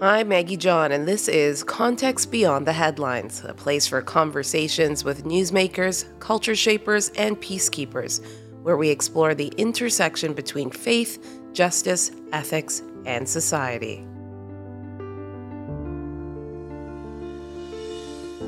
I'm Maggie John, and this is Context Beyond the Headlines, a place for conversations with newsmakers, culture shapers, and peacekeepers, where we explore the intersection between faith, justice, ethics, and society.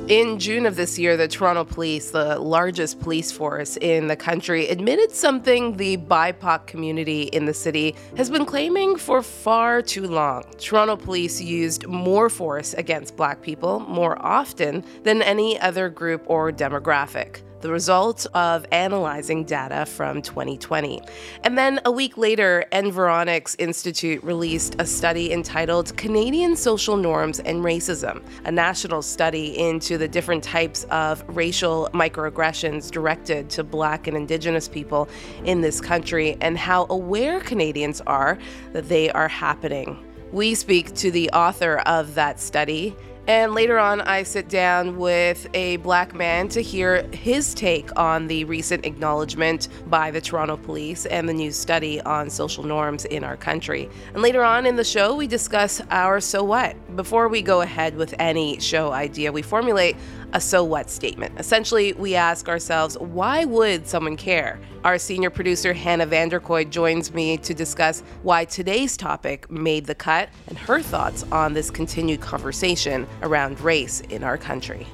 In June of this year, the Toronto Police, the largest police force in the country, admitted something the BIPOC community in the city has been claiming for far too long. Toronto Police used more force against Black people more often than any other group or demographic the result of analyzing data from 2020. And then a week later, Environics Institute released a study entitled Canadian Social Norms and Racism, a national study into the different types of racial microaggressions directed to Black and Indigenous people in this country and how aware Canadians are that they are happening. We speak to the author of that study, and later on, I sit down with a black man to hear his take on the recent acknowledgement by the Toronto police and the new study on social norms in our country. And later on in the show, we discuss our so what. Before we go ahead with any show idea, we formulate a so what statement. Essentially, we ask ourselves, why would someone care? Our senior producer, Hannah Vanderkoy, joins me to discuss why today's topic made the cut and her thoughts on this continued conversation around race in our country.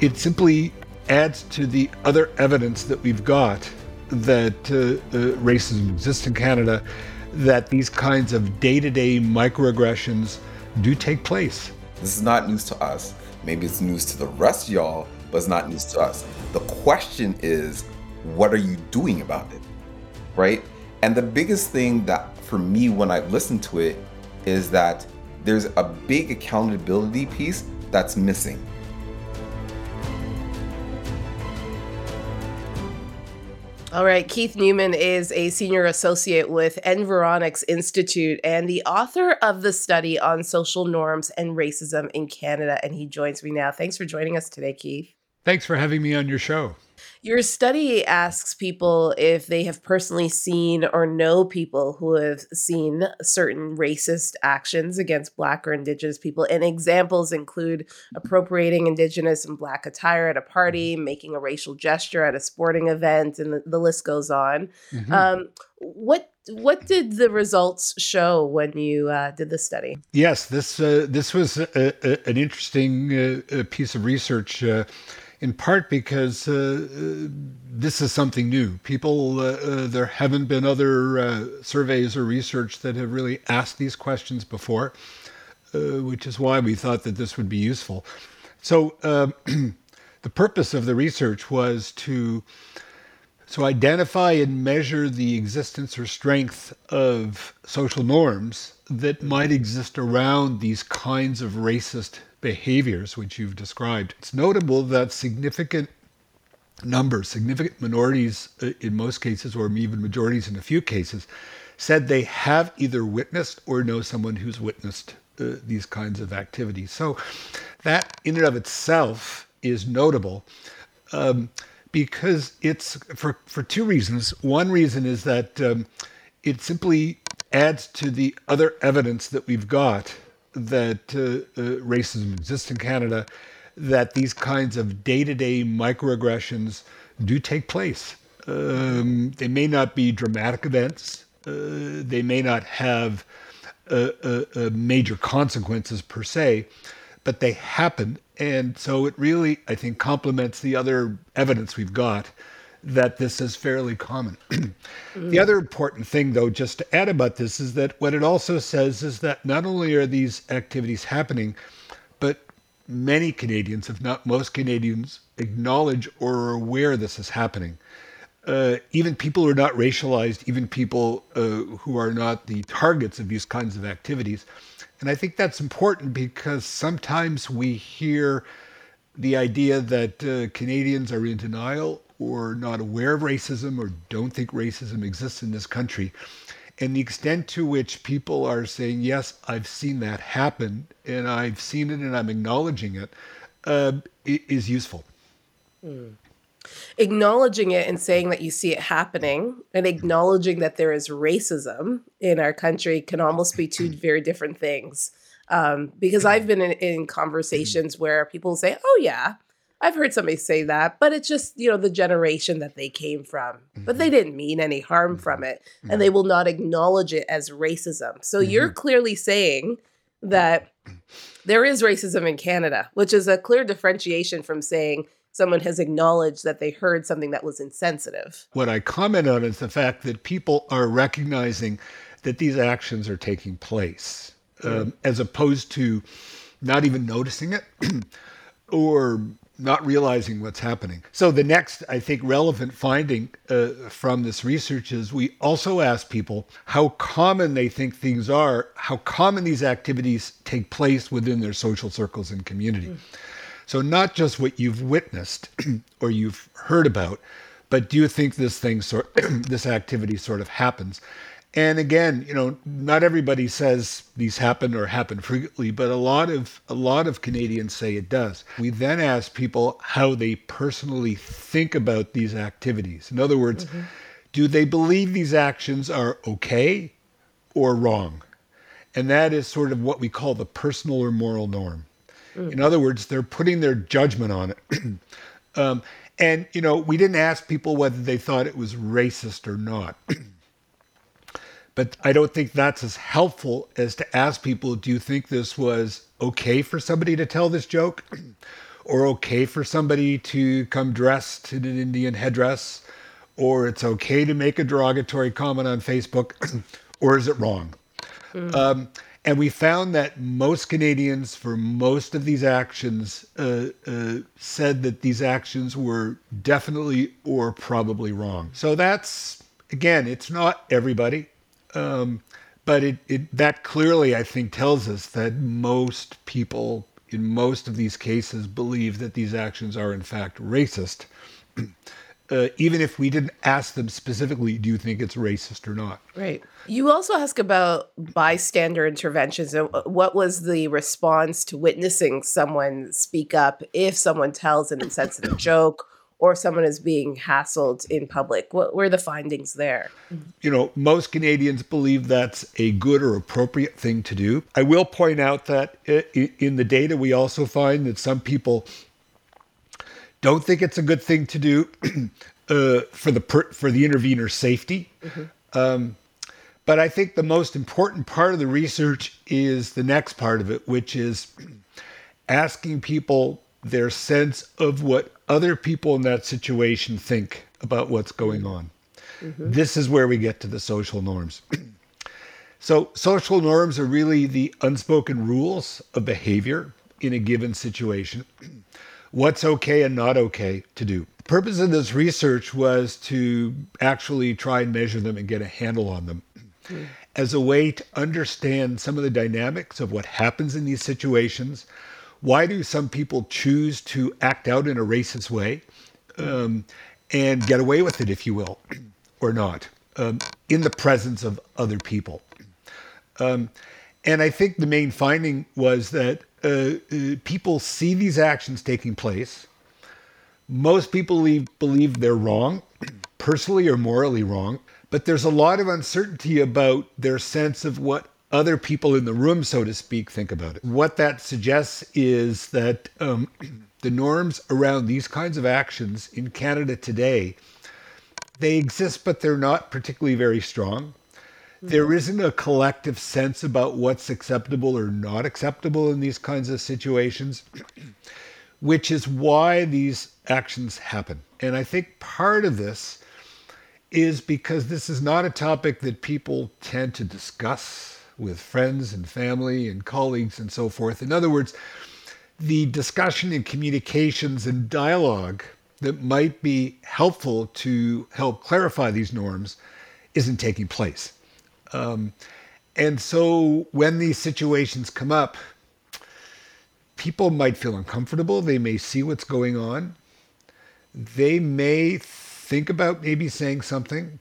It simply adds to the other evidence that we've got that uh, uh, racism exists in Canada, that these kinds of day to day microaggressions do take place. This is not news to us. Maybe it's news to the rest of y'all, but it's not news to us. The question is, what are you doing about it? Right? And the biggest thing that for me when I listen to it is that there's a big accountability piece that's missing. All right, Keith Neuman is a senior associate with Environics Institute and the author of the study on social norms and racism in Canada. And he joins me now. Thanks for joining us today, Keith. Thanks for having me on your show. Your study asks people if they have personally seen or know people who have seen certain racist actions against Black or Indigenous people. And examples include appropriating Indigenous and Black attire at a party, mm-hmm. making a racial gesture at a sporting event, and the, the list goes on. Mm-hmm. Um, what what did the results show when you uh, did the study? Yes, this uh, this was a, a, an interesting uh, piece of research uh, in part because uh, uh, this is something new. People, uh, there haven't been other surveys or research that have really asked these questions before, which is why we thought that this would be useful. So, um, the purpose of the research was to so identify and measure the existence or strength of social norms that might exist around these kinds of racist behaviors which you've described. It's notable that significant numbers, significant minorities uh, in most cases, or even majorities in a few cases, said they have either witnessed or know someone who's witnessed uh, these kinds of activities. So that in and of itself is notable. Um, because it's for, for two reasons. One reason is that um, it simply adds to the other evidence that we've got that uh, uh, racism exists in Canada, that these kinds of day to day microaggressions do take place. Um, they may not be dramatic events, uh, they may not have uh, major consequences per se, but they happen. And so it really, I think, complements the other evidence we've got that this is fairly common. the other important thing, though, just to add about this, is that what it also says is that not only are these activities happening, but many Canadians, if not most Canadians, acknowledge or are aware this is happening. Uh, even people who are not racialized, even people uh, who are not the targets of these kinds of activities. And I think that's important because sometimes we hear the idea that uh, Canadians are in denial or not aware of racism or don't think racism exists in this country. And the extent to which people are saying, yes, I've seen that happen and I've seen it and I'm acknowledging it, uh, is useful. Mm. acknowledging it and saying that you see it happening and acknowledging that there is racism in our country can almost be two very different things. Um, because I've been in, in conversations where people say, "Oh yeah, I've heard somebody say that, but it's just you know the generation that they came from, but they mm-hmm. didn't mean any harm mm-hmm. from it, and they will not acknowledge it as racism." So you're mm-hmm. clearly saying that there is racism in Canada, which is a clear differentiation from saying someone has acknowledged that they heard something that was insensitive. What I comment on is the fact that people are recognizing that these actions are taking place, um, as opposed to not even noticing it or not realizing what's happening. So, the next, I think, relevant finding uh, from this research is we also ask people how common they think things are, how common these activities take place within their social circles and community. So, not just what you've witnessed or you've heard about, but do you think this thing sort, this activity sort of happens? And again, you know, not everybody says these happen or happen frequently, but a lot of a lot of Canadians say it does. We then ask people how they personally think about these activities. In other words, do they believe these actions are okay or wrong? And that is sort of what we call the personal or moral norm. In other words, they're putting their judgment on it. um, and, you know, we didn't ask people whether they thought it was racist or not. but I don't think that's as helpful as to ask people do you think this was okay for somebody to tell this joke? or okay for somebody to come dressed in an Indian headdress? Or it's okay to make a derogatory comment on Facebook? or is it wrong? Um, and we found that most Canadians, for most of these actions, uh, uh, said that these actions were definitely or probably wrong. So that's, again, it's not everybody. Um, but it, it that clearly, I think, tells us that most people in most of these cases believe that these actions are in fact racist. Uh, even if we didn't ask them specifically, do you think it's racist or not? Right. You also ask about bystander interventions and what was the response to witnessing someone speak up if someone tells an insensitive joke or someone is being hassled in public. What were the findings there? You know, most Canadians believe that's a good or appropriate thing to do. I will point out that in the data, we also find that some people don't think it's a good thing to do uh, for the per- for the intervener's safety. Um, but I think the most important part of the research is the next part of it, which is asking people their sense of what other people in that situation think about what's going on. Mm-hmm. This is where we get to the social norms. so, social norms are really the unspoken rules of behavior in a given situation. What's okay and not okay to do. The purpose of this research was to actually try and measure them and get a handle on them hmm. as a way to understand some of the dynamics of what happens in these situations. Why do some people choose to act out in a racist way um, and get away with it, if you will, or not, um, in the presence of other people? Um, and I think the main finding was that uh, uh, people see these actions taking place. Most people believe, believe they're wrong, personally or morally wrong, but there's a lot of uncertainty about their sense of what other people in the room, so to speak, think about it. What that suggests is that um, the norms around these kinds of actions in Canada today, they exist, but they're not particularly very strong there isn't a collective sense about what's acceptable or not acceptable in these kinds of situations, which is why these actions happen. And I think part of this is because this is not a topic that people tend to discuss with friends and family and colleagues and so forth. In other words, the discussion and communications and dialogue that might be helpful to help clarify these norms isn't taking place. Um, and so when these situations come up, people might feel uncomfortable. They may see what's going on. They may think about maybe saying something,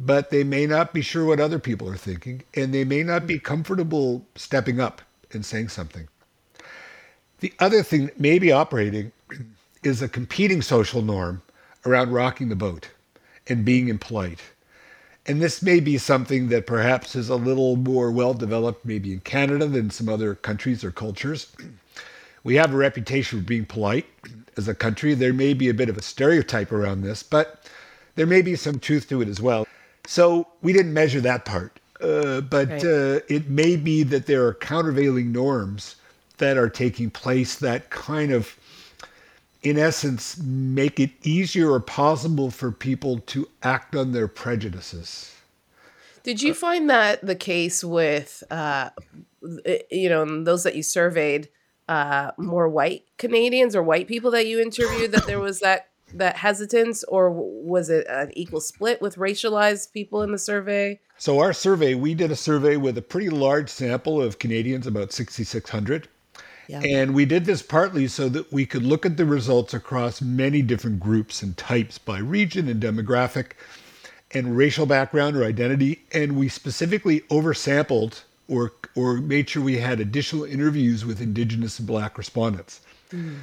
but they may not be sure what other people are thinking, and they may not be comfortable stepping up and saying something. The other thing that may be operating is a competing social norm around rocking the boat and being impolite. And this may be something that perhaps is a little more well developed, maybe in Canada than some other countries or cultures. We have a reputation for being polite as a country. There may be a bit of a stereotype around this, but there may be some truth to it as well. So we didn't measure that part. Uh, but right. uh, it may be that there are countervailing norms that are taking place that kind of, in essence, make it easier or possible for people to act on their prejudices. Did you find that the case with, uh, you know, those that you surveyed, uh, more white Canadians or white people that you interviewed, that there was that that hesitance, or was it an equal split with racialized people in the survey? So our survey, we did a survey with a pretty large sample of Canadians, about 6,600. Yeah. And we did this partly so that we could look at the results across many different groups and types by region and demographic and racial background or identity. And we specifically oversampled or or made sure we had additional interviews with Indigenous and Black respondents. Mm.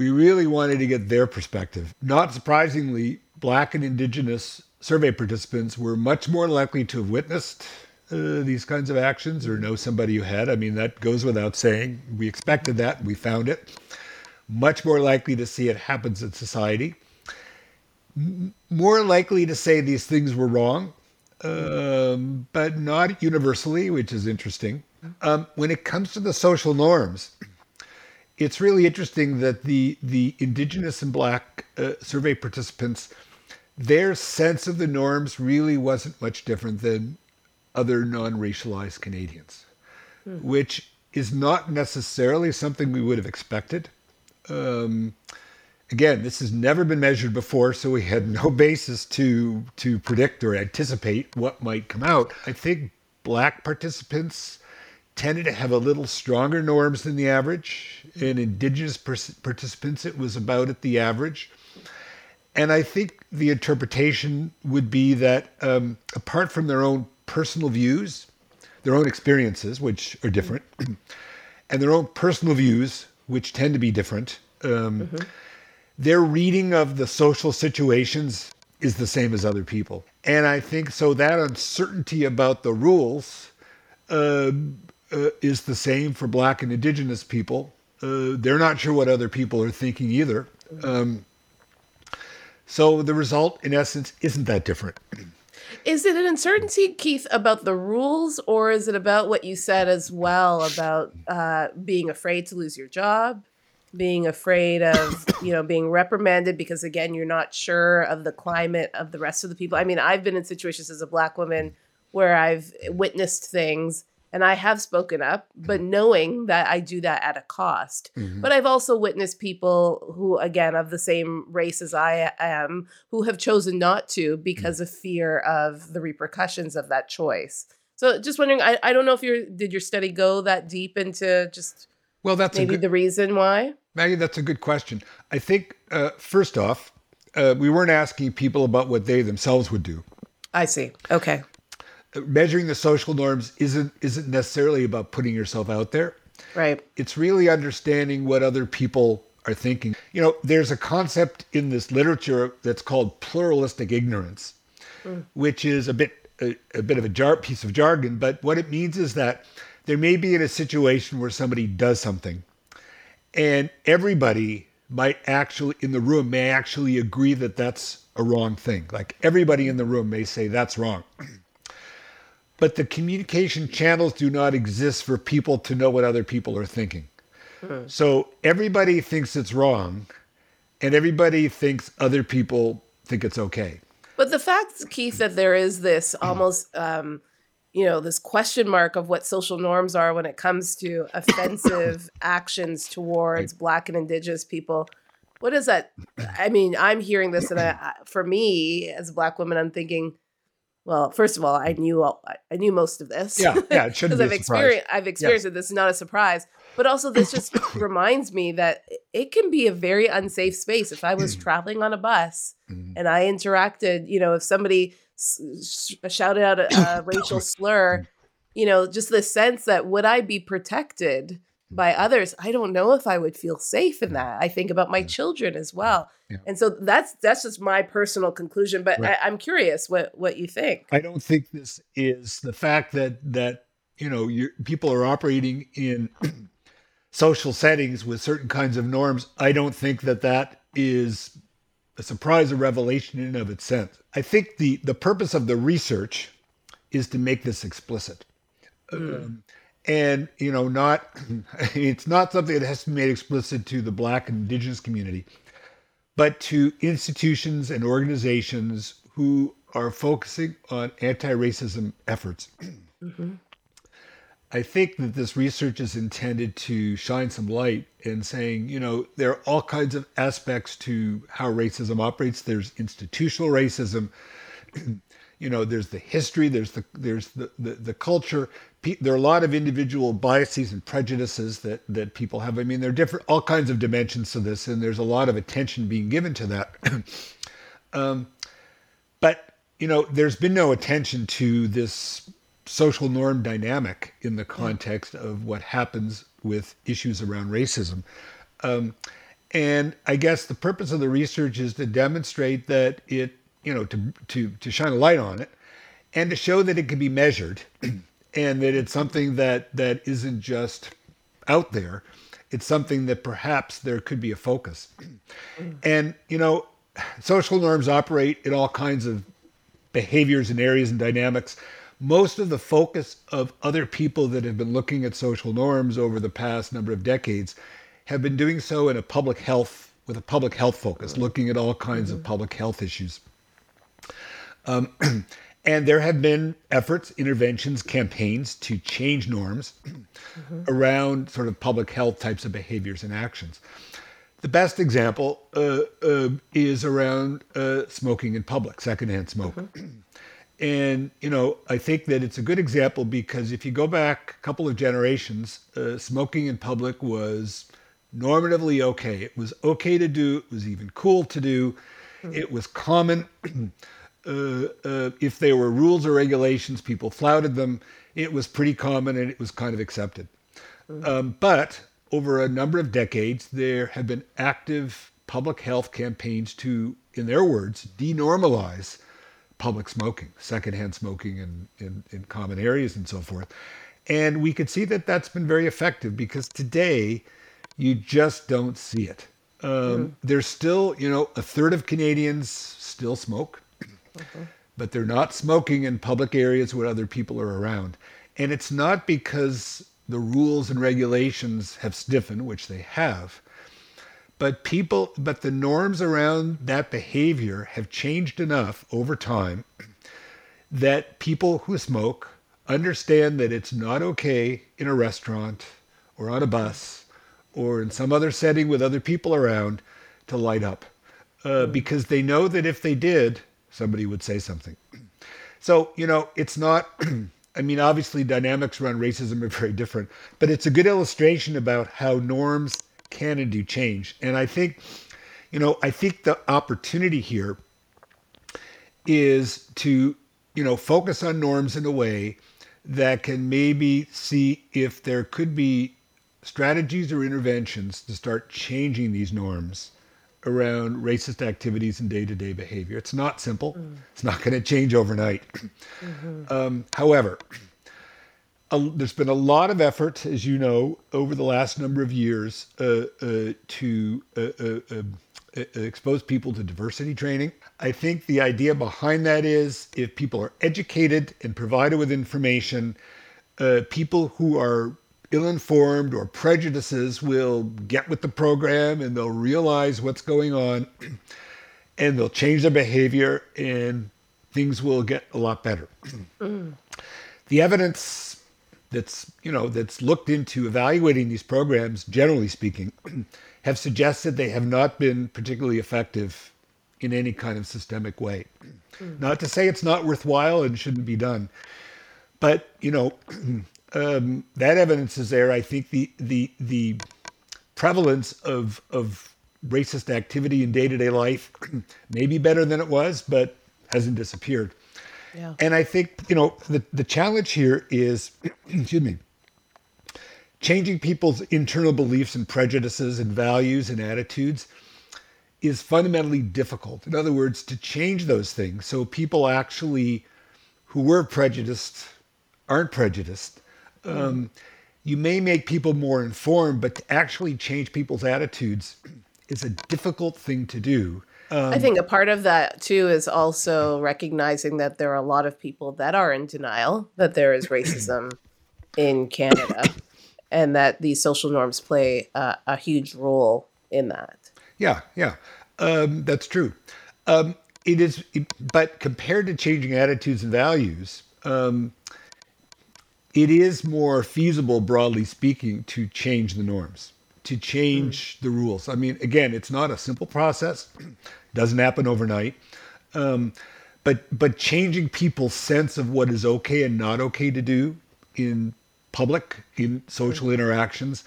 We really wanted to get their perspective. Not surprisingly, Black and Indigenous survey participants were much more likely to have witnessed uh, these kinds of actions or know somebody who had. I mean, that goes without saying. We expected that, we found it. Much more likely to see it happens in society. M- more likely to say these things were wrong, um, but not universally, which is interesting. Um, when it comes to the social norms, it's really interesting that the the Indigenous and Black uh, survey participants their sense of the norms really wasn't much different than other non racialized Canadians, hmm. which is not necessarily something we would have expected. Um, again, this has never been measured before, so we had no basis to to predict or anticipate what might come out. I think black participants tended to have a little stronger norms than the average. In indigenous participants, it was about at the average. And I think the interpretation would be that um, apart from their own personal views, their own experiences, which are different, and their own personal views, which tend to be different, um, mm-hmm. their reading of the social situations is the same as other people. And I think so that uncertainty about the rules uh, uh, is the same for Black and Indigenous people. Uh, they're not sure what other people are thinking either. Um, so the result, in essence, isn't that different. Is it an uncertainty, Keith, about the rules, or is it about what you said as well about uh, being afraid to lose your job, being afraid of you know being reprimanded because again you're not sure of the climate of the rest of the people? I mean, I've been in situations as a black woman where I've witnessed things and I have spoken up, but knowing that I do that at a cost. Mm-hmm. But I've also witnessed people who, again, of the same race as I am, who have chosen not to because mm-hmm. of fear of the repercussions of that choice. So just wondering, I, I don't know if you did your study go that deep into just well, that's maybe good, the reason why. Maggie, that's a good question. I think uh, first off, uh, we weren't asking people about what they themselves would do. I see. Okay measuring the social norms isn't isn't necessarily about putting yourself out there. Right. It's really understanding what other people are thinking. You know, there's a concept in this literature that's called pluralistic ignorance, mm. which is a bit a, a bit of a jar, piece of jargon, but what it means is that there may be in a situation where somebody does something and everybody might actually in the room may actually agree that that's a wrong thing. Like everybody in the room may say that's wrong but the communication channels do not exist for people to know what other people are thinking. Hmm. So everybody thinks it's wrong, and everybody thinks other people think it's okay. But the fact, Keith, that there is this almost, um, you know, this question mark of what social norms are when it comes to offensive actions towards. Black and Indigenous people. What is that? I mean, I'm hearing this, and I, for me, as a Black woman, I'm thinking, well, first of all, I knew all, I knew most of this. Yeah, yeah, it shouldn't be I've experienced I've experienced yeah. it. This is not a surprise, but also this just reminds me that it can be a very unsafe space. If I was mm. traveling on a bus mm. and I interacted, you know, if somebody s- shouted out a, a racial slur, you know, just the sense that would I be protected by others, I don't know if I would feel safe in that. I think about my children as well. Yeah. And so that's that's just my personal conclusion. But Right. I, I'm curious what what you think. I don't think this is the fact that that you know people are operating in social settings with certain kinds of norms. I don't think that that is a surprise or revelation in and of itself. I think the the purpose of the research is to make this explicit. Um, and you know not it's not something that has to be made explicit to the black and indigenous community but to institutions and organizations who are focusing on anti-racism efforts mm-hmm. I think that this research is intended to shine some light in saying, you know, there are all kinds of aspects to how racism operates. There's institutional racism, you know, there's the history, there's the there's the the, the culture. There are a lot of individual biases and prejudices that that people have. I mean, there are different all kinds of dimensions to this, and there's a lot of attention being given to that. um, but you know, there's been no attention to this social norm dynamic in the context of what happens with issues around racism. Um, and I guess the purpose of the research is to demonstrate that it, you know, to to to shine a light on it, and to show that it can be measured, and that it's something that that isn't just out there. It's something that perhaps there could be a focus. And you know, social norms operate in all kinds of behaviors and areas and dynamics. Most of the focus of other people that have been looking at social norms over the past number of decades have been doing so in a public health with a public health focus, looking at all kinds of public health issues. Um, and there have been efforts, interventions, campaigns to change norms around sort of public health types of behaviors and actions. The best example uh, uh, is around uh, smoking in public, secondhand smoke. And, you know, I think that it's a good example because if you go back a couple of generations, uh, smoking in public was normatively okay. It was okay to do, it was even cool to do, it was common. uh, uh, if there were rules or regulations, people flouted them. It was pretty common and it was kind of accepted. Um, but over a number of decades, there have been active public health campaigns to, in their words, denormalize public smoking, secondhand smoking in, in, in common areas and so forth. And we could see that that's been very effective because today you just don't see it. Um, There's still, you know, a third of Canadians still smoke, but they're not smoking in public areas where other people are around. And it's not because the rules and regulations have stiffened, which they have, but people but the norms around that behavior have changed enough over time that people who smoke understand that it's not okay in a restaurant or on a bus or in some other setting with other people around to light up uh, because they know that if they did somebody would say something. So you know it's not i mean obviously dynamics around racism are very different but it's a good illustration about how norms can and do change. And i think you know i think the opportunity here is to you know focus on norms in a way that can maybe see if there could be strategies or interventions to start changing these norms around racist activities and day-to-day behavior. It's not simple. It's not going to change overnight. Um, however a, there's been a lot of effort, as you know, over the last number of years uh, uh, to uh, uh, uh, uh, expose people to diversity training. I think the idea behind that is if people are educated and provided with information, uh, people who are ill-informed or prejudices will get with the program and they'll realize what's going on and they'll change their behavior and things will get a lot better. the evidence that's you know that's looked into evaluating these programs generally speaking have suggested they have not been particularly effective in any kind of systemic way hmm. not to say it's not worthwhile and shouldn't be done but you know um, that evidence is there i think the the the prevalence of of racist activity in day-to-day life may be better than it was but hasn't disappeared Yeah. and I think, you know, the, the challenge here is, excuse me, changing people's internal beliefs and prejudices and values and attitudes is fundamentally difficult. In other words, to change those things so people actually who were prejudiced aren't prejudiced. Um, you may make people more informed, but to actually change people's attitudes is a difficult thing to do. Um, I think a part of that too is also recognizing that there are a lot of people that are in denial that there is racism in Canada and that these social norms play uh, a huge role in that. Yeah, yeah, um, that's true. Um, it is, it, but compared to changing attitudes and values, um, it is more feasible, broadly speaking, to change the norms, to change mm. the rules. I mean, again, it's not a simple process; doesn't happen overnight. Um, but but changing people's sense of what is okay and not okay to do in public in social mm. interactions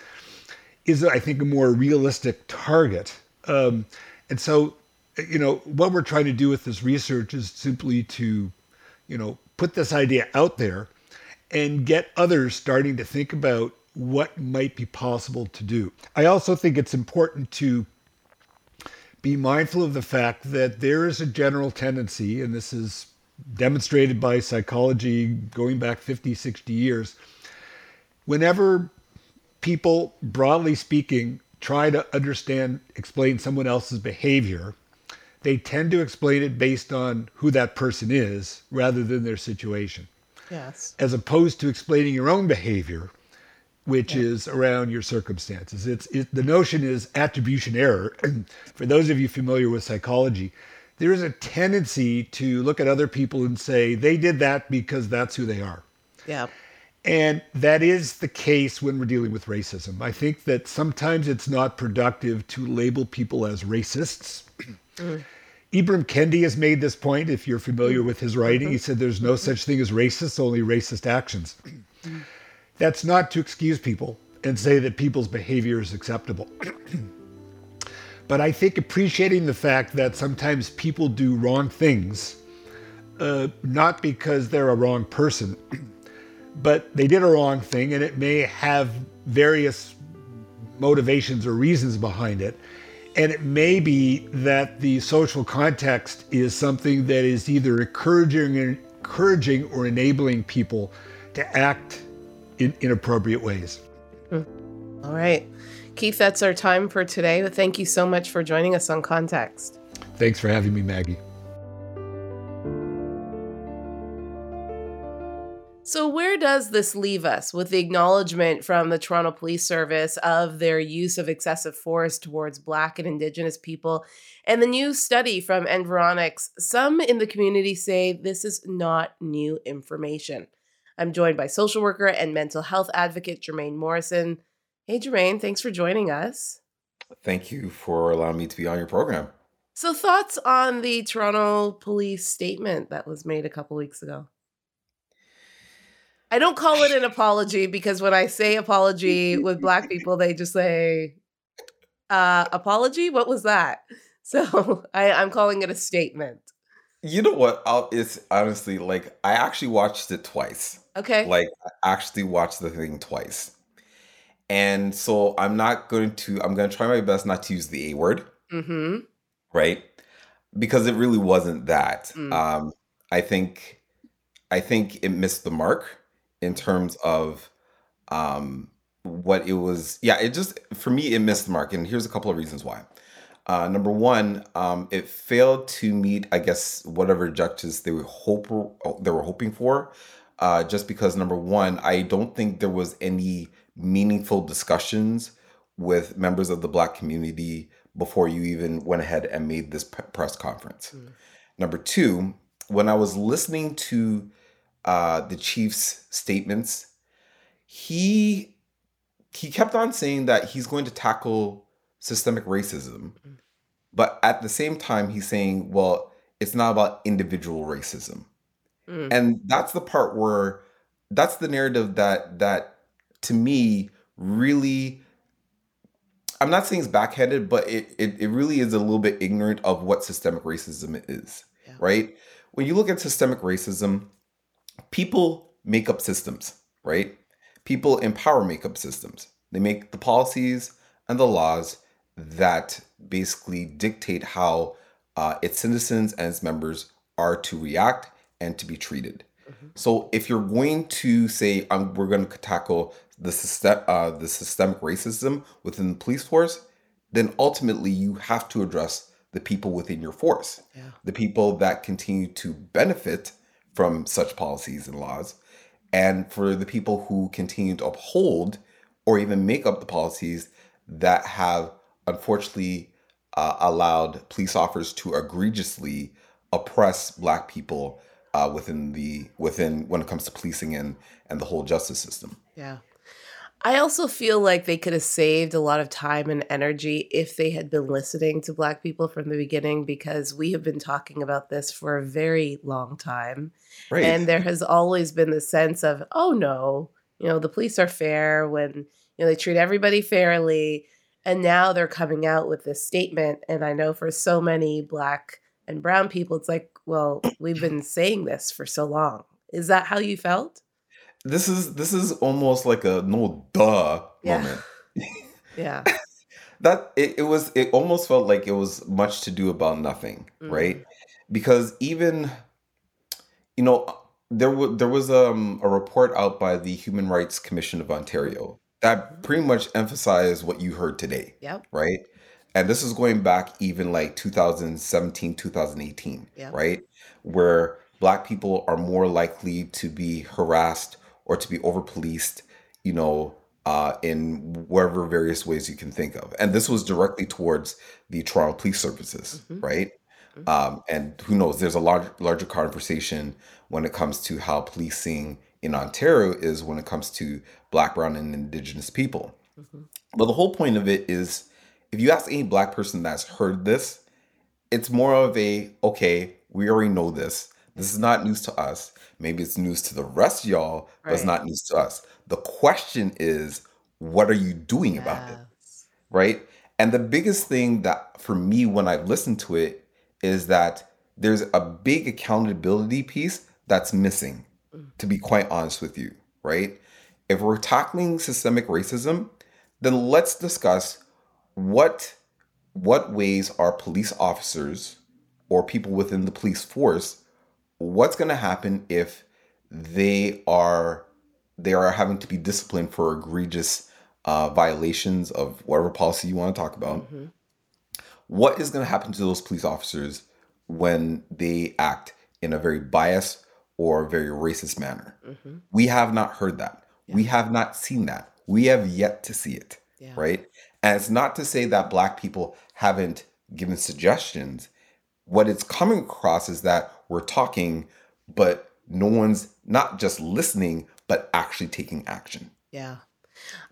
is, I think, a more realistic target. Um, and so, you know, what we're trying to do with this research is simply to, you know, put this idea out there and get others starting to think about what might be possible to do. I also think it's important to be mindful of the fact that there is a general tendency, and this is demonstrated by psychology going back 50, 60 years. Whenever people, broadly speaking, try to understand, explain someone else's behavior, they tend to explain it based on who that person is rather than their situation. Yes. As opposed to explaining your own behavior, which yeah. is around your circumstances. It's it, the notion is attribution error. For those of you familiar with psychology, there is a tendency to look at other people and say they did that because that's who they are. Yeah. And that is the case when we're dealing with racism. I think that sometimes it's not productive to label people as racists. Mm. Ibram Kendi has made this point. If you're familiar mm-hmm. with his writing, he mm-hmm. said there's no such thing as racist, only racist actions. Mm-hmm. That's not to excuse people and say that people's behavior is acceptable. but I think appreciating the fact that sometimes people do wrong things, uh, not because they're a wrong person, but they did a wrong thing and it may have various motivations or reasons behind it. And it may be that the social context is something that is either encouraging, encouraging or enabling people to act in inappropriate ways. Hmm. All right. Keith, that's our time for today. Thank you so much for joining us on Context. Thanks for having me, Maggie. So, where does this leave us with the acknowledgement from the Toronto Police Service of their use of excessive force towards Black and Indigenous people? And the new study from Environics, some in the community say this is not new information. I'm joined by social worker and mental health advocate Jermaine Morrison. Hey, Jermaine, thanks for joining us. Thank you for allowing me to be on your program. So, thoughts on the Toronto police statement that was made a couple weeks ago? I don't call it an apology because when I say apology with black people, they just say, uh, apology? What was that? So I, I'm calling it a statement. You know what? I'll, it's honestly like I actually watched it twice. Okay. Like I actually watched the thing twice. And so I'm not going to I'm going to try my best not to use the A word. Mm-hmm. Right? Because it really wasn't that. Mm. Um I think I think it missed the mark in terms of um, what it was. Yeah, it just for me it missed the mark, and here's a couple of reasons why. Uh, number one, um, it failed to meet, I guess, whatever objectives they were hope they were hoping for. Uh, just because number one, I don't think there was any meaningful discussions with members of the Black community before you even went ahead and made this press conference. Mm. Number two, when I was listening to uh, the chief's statements, he he kept on saying that he's going to tackle systemic racism, mm. but at the same time, he's saying, well, it's not about individual racism, mm. and that's the part where that's the narrative that that to me really I'm not saying it's backhanded, but it, it, it really is a little bit ignorant of what systemic racism is, yeah. right? When you look at systemic racism, people make up systems, right? people in power make up systems. They make the policies and the laws that basically dictate how uh, its citizens and its members are to react and to be treated. Mm-hmm. So if you're going to say um, we're going to tackle the system, uh, the systemic racism within the police force, then ultimately you have to address the people within your force, yeah. the people that continue to benefit from such policies and laws, and for the people who continue to uphold or even make up the policies that have unfortunately uh, allowed police officers to egregiously oppress black people uh, within the within when it comes to policing and and the whole justice system. Yeah. I also feel like they could have saved a lot of time and energy if they had been listening to Black people from the beginning, because we have been talking about this for a very long time. Right. And there has always been the sense of, oh no, you know, the police are fair when, you know, they treat everybody fairly. And now they're coming out with this statement. And I know for so many Black and Brown people, it's like, well, we've been saying this for so long. Is that how you felt? This is this is almost like a no duh yeah. moment. yeah. that it, it was it almost felt like it was much to do about nothing, mm-hmm. right? Because even you know there was there was um, a report out by the Human Rights Commission of Ontario that mm-hmm. pretty much emphasized what you heard today. Yep. Right? And this is going back even like 2017, 2018, yep. right? Where black people are more likely to be harassed or to be over policed, you know, uh, in whatever various ways you can think of. And this was directly towards the Toronto Police Services, mm-hmm. right? Mm-hmm. Um, and who knows, there's a large, larger conversation when it comes to how policing in Ontario is when it comes to Black, Brown, and Indigenous people. Mm-hmm. But the whole point of it is if you ask any Black person that's heard this, it's more of a, okay, we already know this. This is not news to us. Maybe it's news to the rest of y'all, but it's not news to us. The question is, what are you doing yes. about it? Right? And the biggest thing that for me when I listen to it is that there's a big accountability piece that's missing, mm. to be quite honest with you, right? If we're tackling systemic racism, then let's discuss what what ways are police officers or people within the police force what's going to happen if they are they are having to be disciplined for egregious uh, violations of whatever policy you want to talk about. Mm-hmm. What is going to happen to those police officers when they act in a very biased or very racist manner? Mm-hmm. We have not heard that. Yeah. We have not seen that. We have yet to see it. Yeah. Right. And it's not to say that Black people haven't given suggestions. What it's coming across is that we're talking, but no one's not just listening, but actually taking action. Yeah.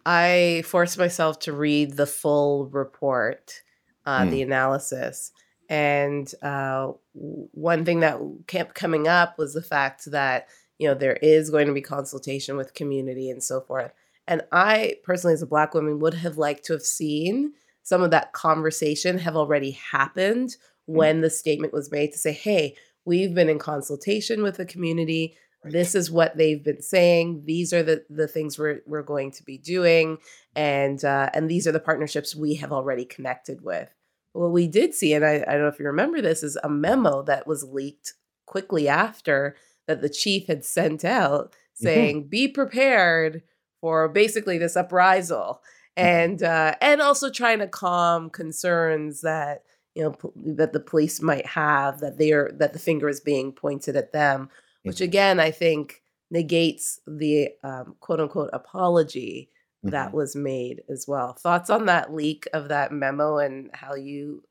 I forced myself to read the full report, uh, mm. the analysis. And uh, one thing that kept coming up was the fact that, you know, there is going to be consultation with community and so forth. And I personally, as a Black woman, would have liked to have seen some of that conversation have already happened mm. when the statement was made to say, hey, We've been in consultation with the community. Right. This is what they've been saying. These are the the things we're we're going to be doing, and uh, and these are the partnerships we have already connected with. What we did see, and I, I don't know if you remember this, is a memo that was leaked quickly after that the chief had sent out mm-hmm. saying, mm-hmm. "Be prepared for basically this uprisal." Mm-hmm. and uh, and also trying to calm concerns that you know that the police might have that they're that the finger is being pointed at them which mm-hmm. again i think negates the um, quote unquote apology mm-hmm. that was made as well thoughts on that leak of that memo and how you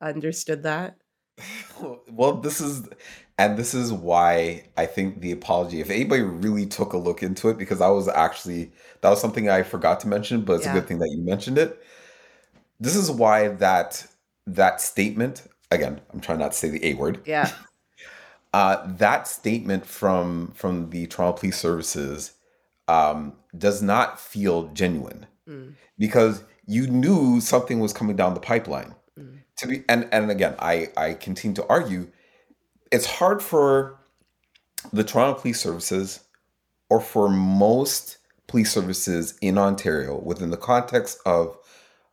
understood that well this is and this is why i think the apology if anybody really took a look into it because i was actually that was something i forgot to mention but it's yeah. a good thing that you mentioned it this is why that that statement again i'm trying not to say the a word yeah uh, that statement from from the toronto police services um, does not feel genuine mm. because you knew something was coming down the pipeline mm. to be and and again i i continue to argue it's hard for the toronto police services or for most police services in Ontario within the context of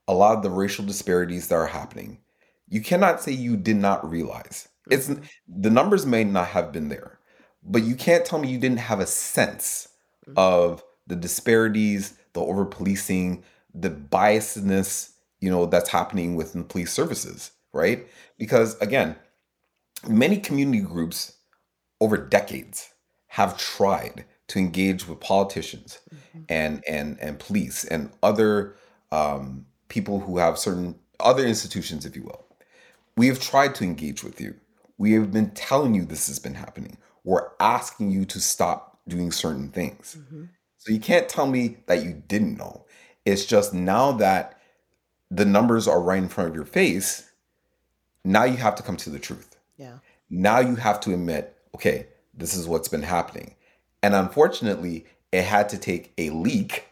a lot of the racial disparities that are happening, you cannot say you did not realize. It's Mhm. the numbers may not have been there, but you can't tell me you didn't have a sense Mhm. of the disparities, the over policing, the biasness, you know, that's happening within police services, right? Because again, many community groups over decades have tried to engage with politicians Mhm. and and and police and other um, people who have certain other institutions, if you will. We have tried to engage with you. We have been telling you this has been happening. We're asking you to stop doing certain things. Mhm. So you can't tell me that you didn't know. It's just now that the numbers are right in front of your face, now you have to come to the truth. Yeah. Now you have to admit, okay, this is what's been happening. And unfortunately, it had to take a leak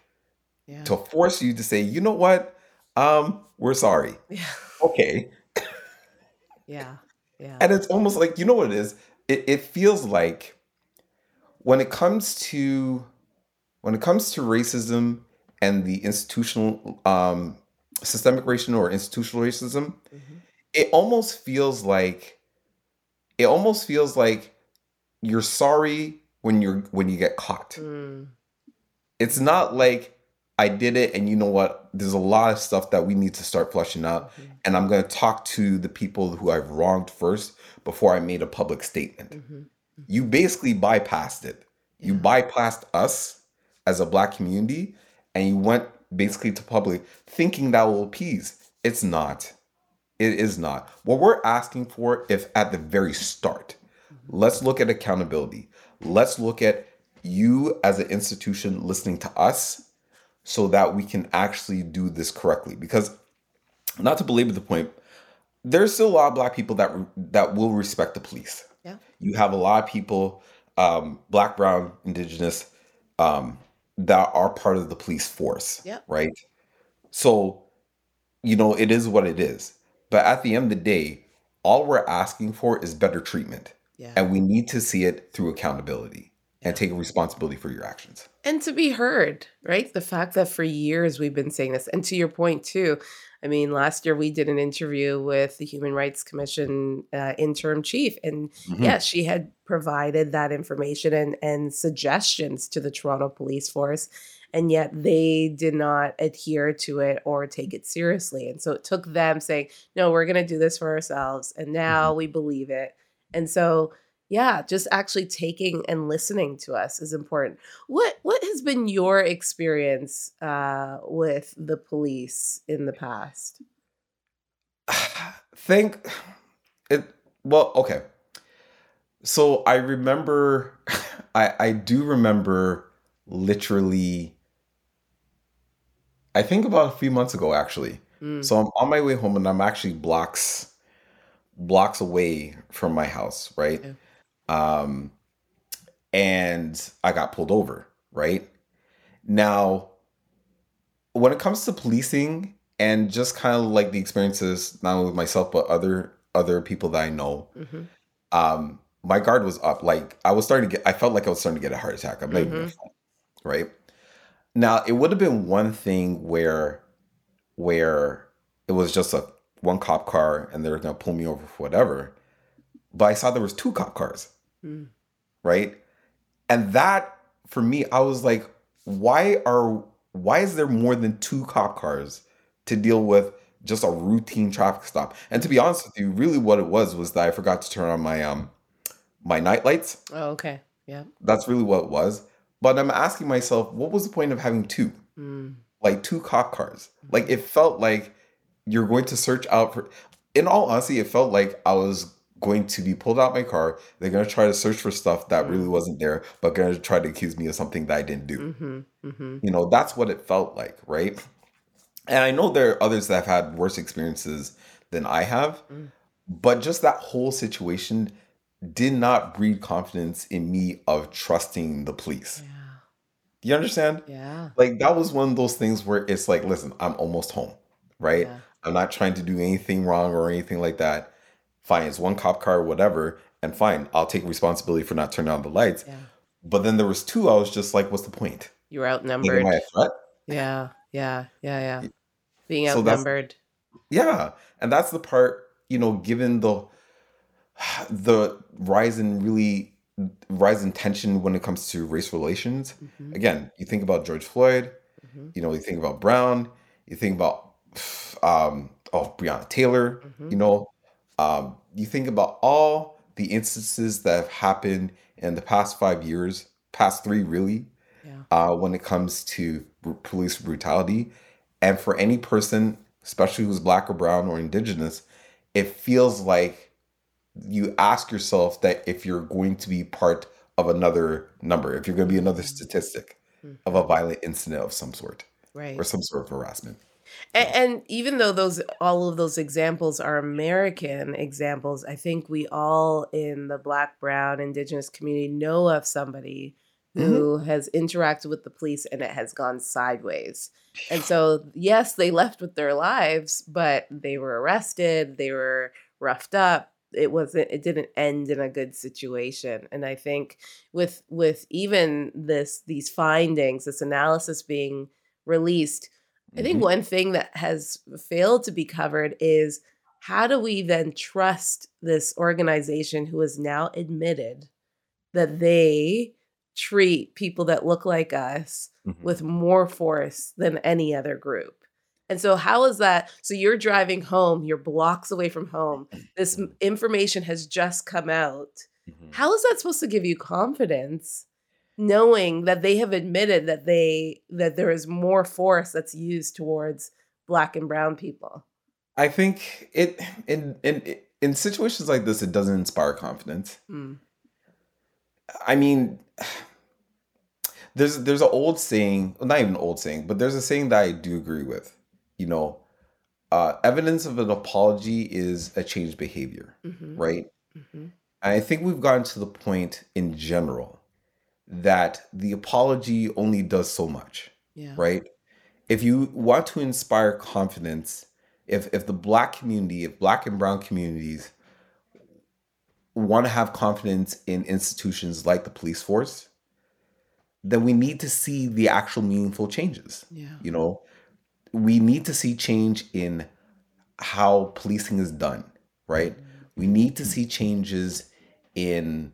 Yeah. to force you to say, you know what? Um, we're sorry. Yeah. Okay. Yeah. Yeah. And it's almost like, you know what it is? It, it feels like when it comes to when it comes to racism and the institutional um systemic racism or institutional racism, Mhm. it almost feels like it almost feels like you're sorry when you're when you get caught. Mm. It's not like I did it and you know what? There's a lot of stuff that we need to start flushing out Mhm. and I'm going to talk to the people who I've wronged first before I made a public statement. Mhm. You basically bypassed it. You bypassed us as a black community and you went basically to public thinking that will appease. It's not. It is not. What we're asking for, if at the very start, let's look at accountability. Let's look at you as an institution listening to us so that we can actually do this correctly. Because, not to belabor the point, there's still a lot of black people that that will respect the police. Yeah. You have a lot of people, um, black, brown, indigenous, um, that are part of the police force. Yeah. Right. So, you know, it is what it is. But at the end of the day, all we're asking for is better treatment. Yeah. And we need to see it through accountability. And take responsibility for your actions. and to be heard, right? The fact that for years we've been saying this, and to your point too, I mean, last year we did an interview with the Human Rights Commission uh, interim chief, and Mhm. yes, she had provided that information and and suggestions to the Toronto Police Force, and yet they did not adhere to it or take it seriously, and so it took them saying, "No, we're going to do this for ourselves," and now we believe it, and so. Yeah, just actually taking and listening to us is important. What what has been your experience uh, with the police in the past? think it well okay so i remember i i do remember literally i think about a few months ago actually Mm, so i'm on my way home and i'm actually blocks blocks away from my house right. Um and i got pulled over right? Now when it comes to policing and just kind of like the experiences not only with myself but other other people that i know mhm, um my guard was up. Like i was starting to get i felt like i was starting to get a heart attack. I'm not even gonna Mhm. front, right? Now it would have been one thing where where it was just a one cop car and they were gonna pull me over for whatever but i saw there was two cop cars mm, right? And that for me i was like why are why is there more than two cop cars to deal with just a routine traffic stop? And to be honest with you really what it was was that i forgot to turn on my um my night lights. Oh, okay. Yeah. that's really what it was. But i'm asking myself what was the point of having two? Mm, like two cop cars? Like it felt like you're going to search out for in all honesty it felt like i was going to be pulled out my car they're going to try to search for stuff that really wasn't there but going to try to accuse me of something that i didn't do mhm, mhm. you know that's what it felt like right and i know there are others that have had worse experiences than i have Mm. but just that whole situation did not breed confidence in me of trusting the police Yeah. you understand Yeah. like that was one of those things where it's like listen i'm almost home right Yeah. i'm not trying to do anything wrong or anything like that fine it's one cop car whatever and fine i'll take responsibility for not turning on the lights Yeah. but then there was two i was just like what's the point You were outnumbered. Am I a threat? Yeah, yeah, yeah, yeah. Being So outnumbered. yeah, and that's the part you know, given the the rise in really rise in tension when it comes to race relations. Mhm, Again, you think about George Floyd, mhm, you know, you think about Brown, you think about um oh Breonna Taylor, mhm. you know, um, you think about all the instances that have happened in the past five years, past three really, Yeah. uh, when it comes to br- police brutality. And for any person, especially who's black or brown or indigenous, it feels like you ask yourself that if you're going to be part of another number, if you're going to be another statistic of a violent incident of some sort Right. or some sort of harassment. And, and even though those all of those examples are American examples, I think we all in the Black, Brown, Indigenous community know of somebody who mm-hmm. has interacted with the police and it has gone sideways. And so, yes, they left with their lives, but they were arrested, they were roughed up. It wasn't. It didn't end in a good situation. And I think with with even this these findings, this analysis being released, I think Mhm. one thing that has failed to be covered is how do we then trust this organization who has now admitted that they treat people that look like us Mhm. with more force than any other group? And so, how is that? So, you're driving home, you're blocks away from home. This information has just come out. Mhm. How is that supposed to give you confidence knowing that they have admitted that they that there is more force that's used towards black and brown people? I think it in in in situations like this, it doesn't inspire confidence. Mm, I mean, there's there's an old saying, well, not even an old saying, but there's a saying that I do agree with. You know, uh, evidence of an apology is a changed behavior, mhm, right? mhm, And I think we've gotten to the point in general that the apology only does so much, Yeah. right? If you want to inspire confidence, if if the black community, if black and brown communities want to have confidence in institutions like the police force, then we need to see the actual meaningful changes. Yeah. You know, we need to see change in how policing is done, right? Mm-hmm. We need to see changes in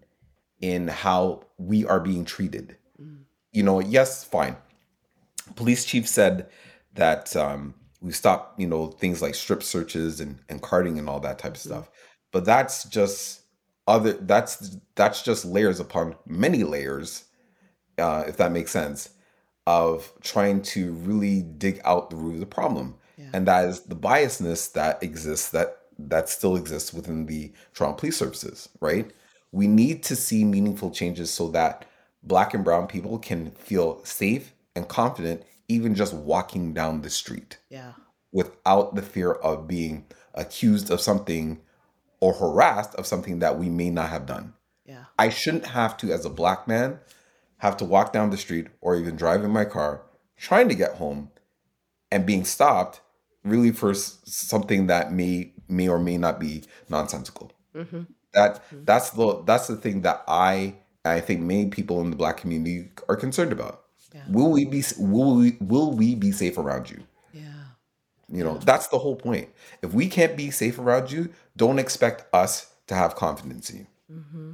in how we are being treated. Mm. You know, yes, fine. Police chief said that um, we stopped, you know, things like strip searches and, and carding and all that type of stuff. But that's just other that's that's just layers upon many layers, uh, if that makes sense, of trying to really dig out the root of the problem. Yeah. And that is the biasness that exists that that still exists within the Toronto Police Services, right? We need to see meaningful changes so that black and brown people can feel safe and confident even just walking down the street Yeah. without the fear of being accused of something or harassed of something that we may not have done. Yeah. I shouldn't have to, as a black man, have to walk down the street or even drive in my car trying to get home and being stopped really for something that may may or may not be nonsensical. hmm That that's the that's the thing that I I think many people in the black community are concerned about. Yeah. Will we be will we will we be safe around you? Yeah. You know, that's the whole point. If we can't be safe around you, don't expect us to have confidence in you. hmm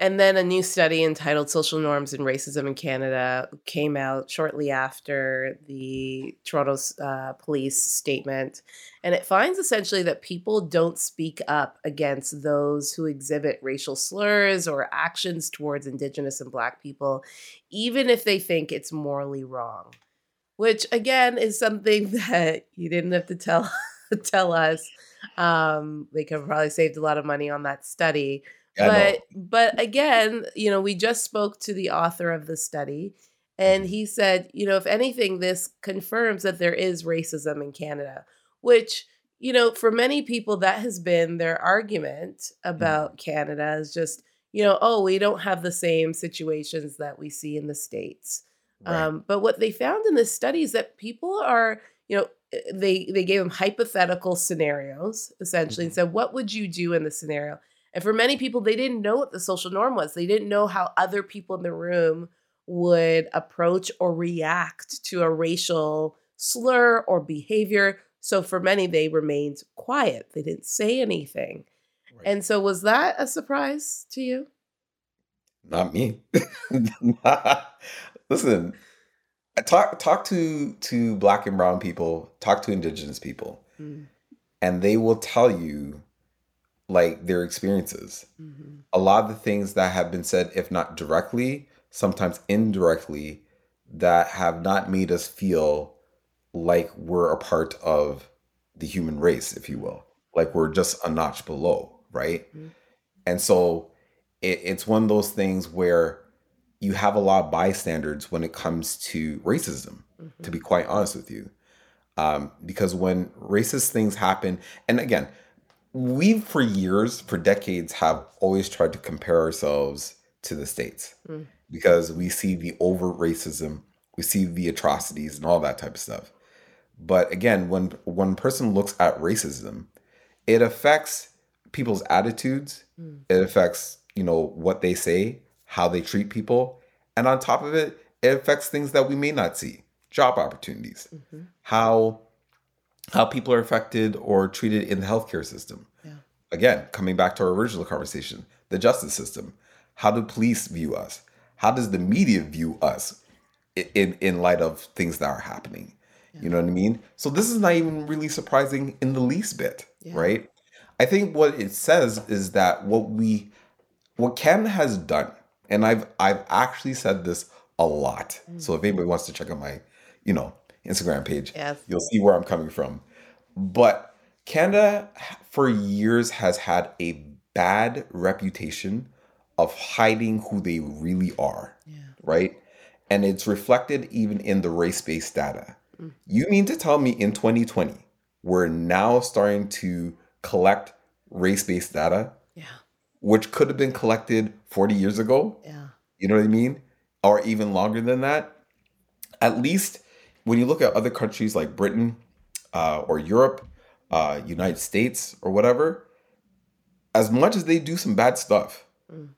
And then a new study entitled Social Norms and Racism in Canada came out shortly after the Toronto uh, police statement. And it finds essentially that people don't speak up against those who exhibit racial slurs or actions towards Indigenous and Black people, even if they think it's morally wrong. Which, again, is something that you didn't have to tell, tell us. Um, they could have probably saved a lot of money on that study. But but again you know we just spoke to the author of the study and he said you know if anything this confirms that there is racism in canada which you know for many people that has been their argument about canada is just you know oh we don't have the same situations that we see in the states. Right. um, but what they found in this study is that people are, you know, eh, they they gave them hypothetical scenarios essentially and said, what would you do in this scenario? And for many people, they didn't know what the social norm was. They didn't know how other people in the room would approach or react to a racial slur or behavior. So for many, they remained quiet. They didn't say anything. Right. And so, was that a surprise to you? Not me. Listen, talk talk to to black and brown people, talk to indigenous people, mm. and they will tell you like their experiences. Mm-hmm. A lot of the things that have been said, if not directly, sometimes indirectly, that have not made us feel like we're a part of the human race, if you will, like we're just a notch below, right? Mm-hmm. And so it, it's one of those things where you have a lot of bystanders when it comes to racism, mm-hmm. to be quite honest with you. Um, because when racist things happen, and again, we for years, for decades, have always tried to compare ourselves to the states mm. because we see the overt racism, we see the atrocities, and all that type of stuff. But again, when one person looks at racism, it affects people's attitudes. Mm. It affects you know what they say, how they treat people, and on top of it, it affects things that we may not see, job opportunities, mm-hmm. how how people are affected or treated in the healthcare system. Yeah. Again, coming back to our original conversation, the justice system. How do police view us? How does the media view us in in light of things that are happening? Yeah. You know what I mean? So this is not even really surprising in the least bit, yeah. right? I think what it says is that what we what Canada has done, and I've I've actually said this a lot. Mm-hmm. So if anybody wants to check out my, you know, Instagram page. Yes. You'll see where I'm coming from. But Canada, for years, has had a bad reputation of hiding who they really are. Yeah. Right. And it's reflected even in the race based data. Mm. You mean to tell me in 2020, we're now starting to collect race based data? Yeah. Which could have been collected 40 years ago? Yeah. You know what I mean? Or even longer than that? At least when you look at other countries like Britain uh, or Europe, uh, United States or whatever, as much as they do some bad stuff, mm.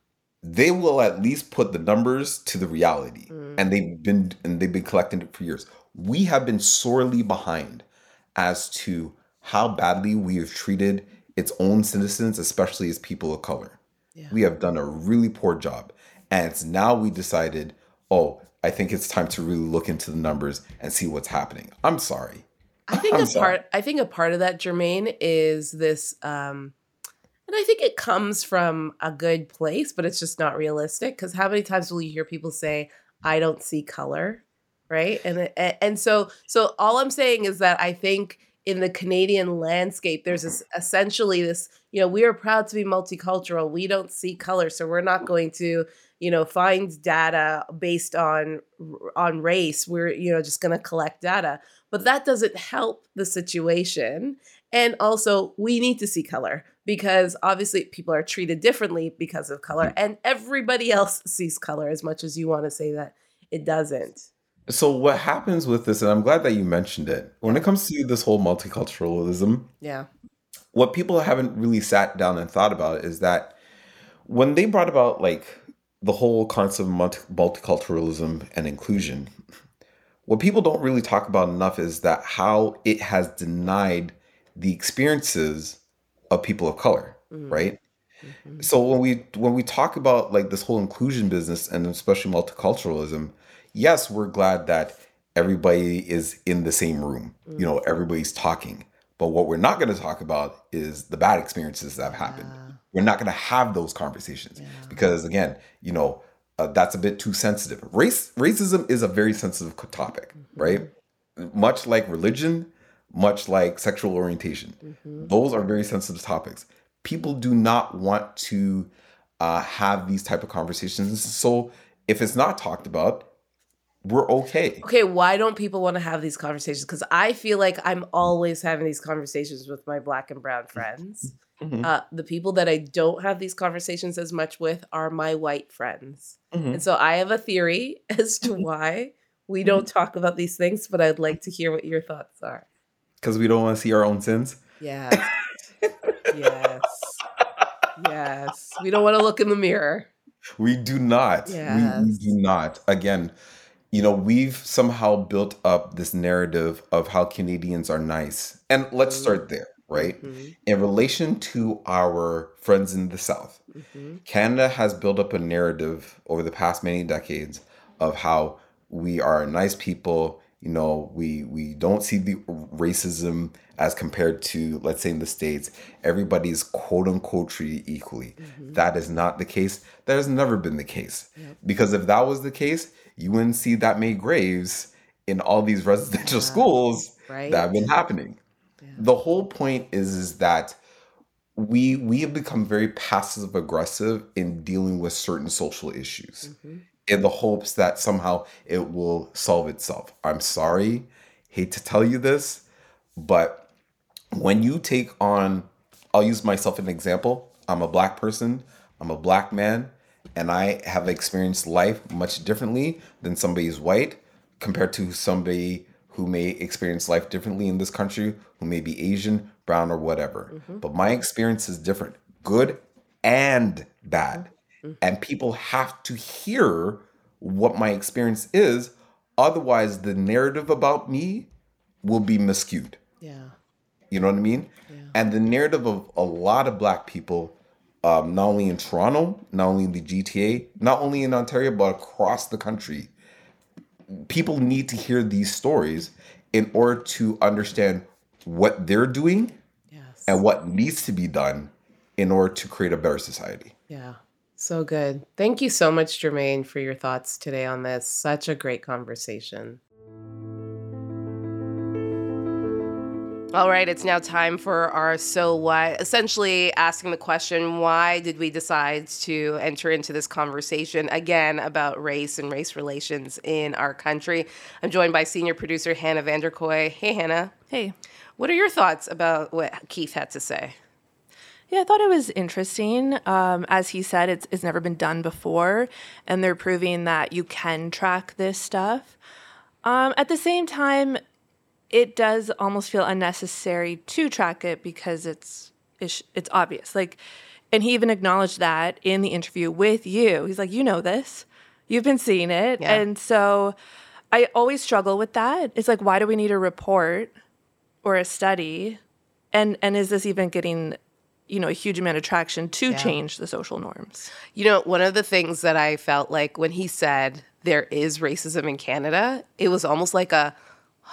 they will at least put the numbers to the reality, mm. and they've been and they've been collecting it for years. We have been sorely behind as to how badly we have treated its own citizens, especially as people of color. Yeah. We have done a really poor job, and it's now we decided, oh, I think it's time to really look into the numbers and see what's happening. I'm sorry. I think I'm a sorry. part I think a part of that, Jermaine, is this um and I think it comes from a good place, but it's just not realistic. Because how many times will you hear people say, "I don't see color," right? And and so so all I'm saying is that I think in the Canadian landscape, there's this essentially this. You know, we are proud to be multicultural. We don't see color, so we're not going to you know find data based on on race we're you know just going to collect data. But that doesn't help the situation. And also we need to see color because obviously people are treated differently because of color mm. and everybody else sees color as much as you want to say that it doesn't. So what happens with this and i'm glad that you mentioned it when it comes to this whole multiculturalism yeah. what people haven't really sat down and thought about is that when they brought about like the whole concept of multiculturalism and inclusion, what people don't really talk about enough is that how it has denied the experiences of people of color, mm-hmm. right? Mm-hmm. So when we when we talk about like this whole inclusion business and especially multiculturalism, yes, we're glad that everybody is in the same room. Mm-hmm. You know, everybody's talking. But what we're not going to talk about is the bad experiences that have happened. We're not going to have those conversations yeah. because again you know uh, that's a bit too sensitive. Race racism is a very sensitive topic mm-hmm. right? Much like religion much like sexual orientation mm-hmm. those are very sensitive topics. People do not want to uh, have these type of conversations. So if it's not talked about we're okay. Okay why don't people want to have these conversations? Because i feel like i'm always having these conversations with my black and brown friends Mm-hmm. Uh, the people that I don't have these conversations as much with are my white friends. Mm-hmm. And so I have a theory as to mm-hmm. why we don't talk about these things, but I'd like to hear what your thoughts are. Because we don't want to see our own sins? Yes. yes. Yes. We don't want to look in the mirror. We do not. We, we do not. Again, you know, we've somehow built up this narrative of how Canadians are nice. And let's Mm-hmm. start there, right? In relation to our friends in the South, Mm-hmm. Canada has built up a narrative over the past many decades of how we are nice people. You know, we we don't see the racism as compared to, let's say, in the states. Everybody's quote unquote treated equally. That is not the case. That has never been the case. Because if that was the case, you wouldn't see that many graves in all these residential schools Right. that have been happening. The whole point is is that we we have become very passive aggressive in dealing with certain social issues mm-hmm. in the hopes that somehow it will solve itself. I'm sorry, hate to tell you this, but when you take on I'll use myself an example. I'm a black person, I'm a black man, and I have experienced life much differently than somebody who's white compared to somebody who may experience life differently in this country, who may be Asian, brown, or whatever. But my experience is different, good and bad. And people have to hear what my experience is. Otherwise, the narrative about me will be miscued. Yeah. You know what I mean? And the narrative of a lot of black people, um, not only in Toronto, not only in the GTA, not only in Ontario, but across the country, people need to hear these stories in order to understand what they're doing Yes. and what needs to be done in order to create a better society. Yeah. So good. Thank you so much, Jermaine, for your thoughts today on this. Such a great conversation. All right, it's now time for our so what, essentially asking the question why did we decide to enter into this conversation again about race and race relations in our country? I'm joined by senior producer Hannah Vanderkoy. Hey, Hannah. Hey. What are your thoughts about what Keith had to say? Yeah, I thought it was interesting. Um, as he said, it's, it's never been done before, and they're proving that you can track this stuff. Um, at the same time, it does almost feel unnecessary to track it because it's it's, it's obvious. Like, and he even acknowledged that in the interview with you. He's like, you know this, you've been seeing it, Yeah. and so I always struggle with that. It's like, why do we need a report or a study, and and is this even getting you know a huge amount of traction to change the social norms? You know, one of the things that I felt like when he said there is racism in Canada, it was almost like a,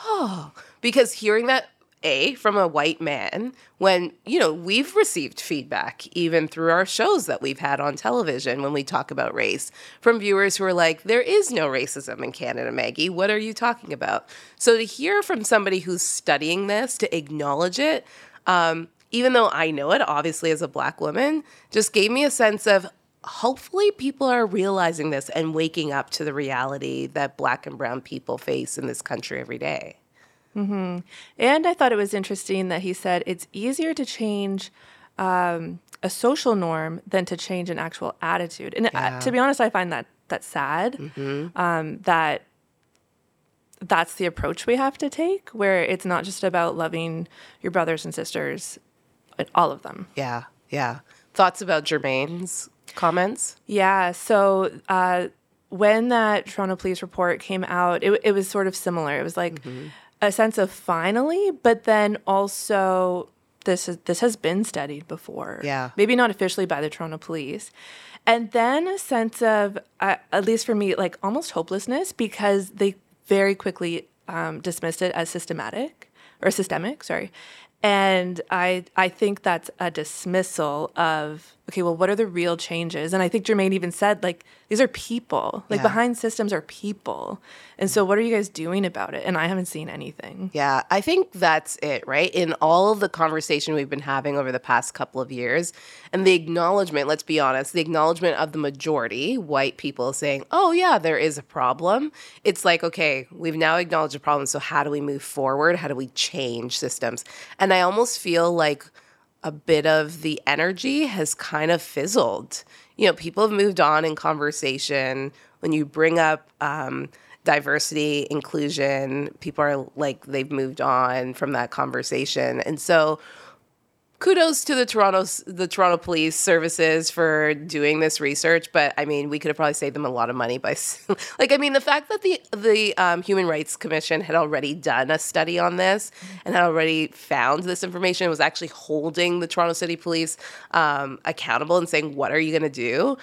oh, because hearing that, A, from a white man, when, you know, we've received feedback even through our shows that we've had on television when we talk about race from viewers who are like, there is no racism in Canada, Maggie. What are you talking about? So to hear from somebody who's studying this, to acknowledge it, um, even though I know it, obviously, as a black woman, just gave me a sense of hopefully people are realizing this and waking up to the reality that black and brown people face in this country every day. And I thought it was interesting that he said it's easier to change um, a social norm than to change an actual attitude. And uh, to be honest, I find that that's sad. Um, that that's the approach we have to take, where it's not just about loving your brothers and sisters, but all of them. Yeah, yeah. Thoughts about Jermaine's comments? Yeah. So uh, when that Toronto police report came out, it, it was sort of similar. It was like a sense of finally, but then also this is, this has been studied before. Yeah. Maybe not officially by the Toronto police. And then a sense of, uh, at least for me, like almost hopelessness because they very quickly um, dismissed it as systematic or systemic, sorry. And I I think that's a dismissal of okay, well, what are the real changes? And I think Jermaine even said like these are people, like Yeah. behind systems are people, and so what are you guys doing about it? And I haven't seen anything. Yeah, I think that's it, right? In all of the conversation we've been having over the past couple of years, and the acknowledgement, let's be honest, the acknowledgement of the majority, white people saying, oh, yeah, there is a problem. It's like, okay, we've now acknowledged a problem. So, how do we move forward? How do we change systems? And I almost feel like a bit of the energy has kind of fizzled. You know, people have moved on in conversation. When you bring up um, diversity, inclusion, people are like, they've moved on from that conversation. And so kudos to the Toronto the Toronto Police Services for doing this research, but I mean, we could have probably saved them a lot of money by like I mean, the fact that the the um, Human Rights Commission had already done a study on this and had already found this information was actually holding the Toronto City Police um, accountable and saying, "What are you going to do?"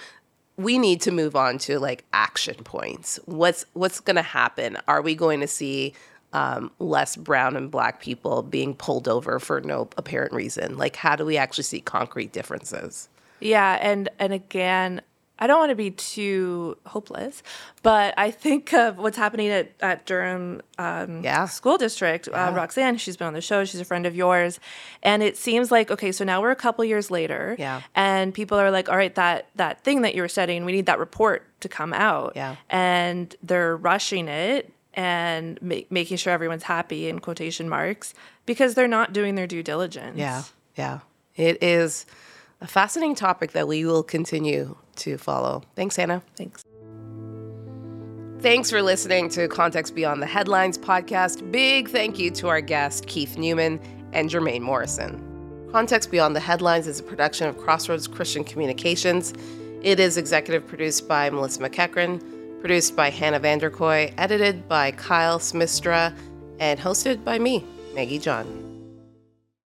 we need to move on to like action points. What's what's going to happen? Are we going to see um, less brown and black people being pulled over for no apparent reason? Like, how do we actually see concrete differences? Yeah, and and again, I don't want to be too hopeless, but I think of what's happening at, at Durham um, yeah. School District. Uh, yeah. Uh, Roxanne, she's been on the show. She's a friend of yours, and it seems like okay. So now we're a couple years later, yeah, and people are like, all right, that that thing that you were studying, we need that report to come out, yeah, and they're rushing it and ma- making sure everyone's happy in quotation marks because they're not doing their due diligence. Yeah, yeah, it is a fascinating topic that we will continue to follow. Thanks, Hannah. Thanks. Thanks for listening to Context Beyond the Headlines podcast. Big thank you to our guest, Keith Neuman and Jermaine Morrison. Context Beyond the Headlines is a production of Crossroads Christian Communications. It is executive produced by Melissa McEachran, produced by Hannah Vanderkoy, edited by Kyle Smistra, and hosted by me, Maggie John.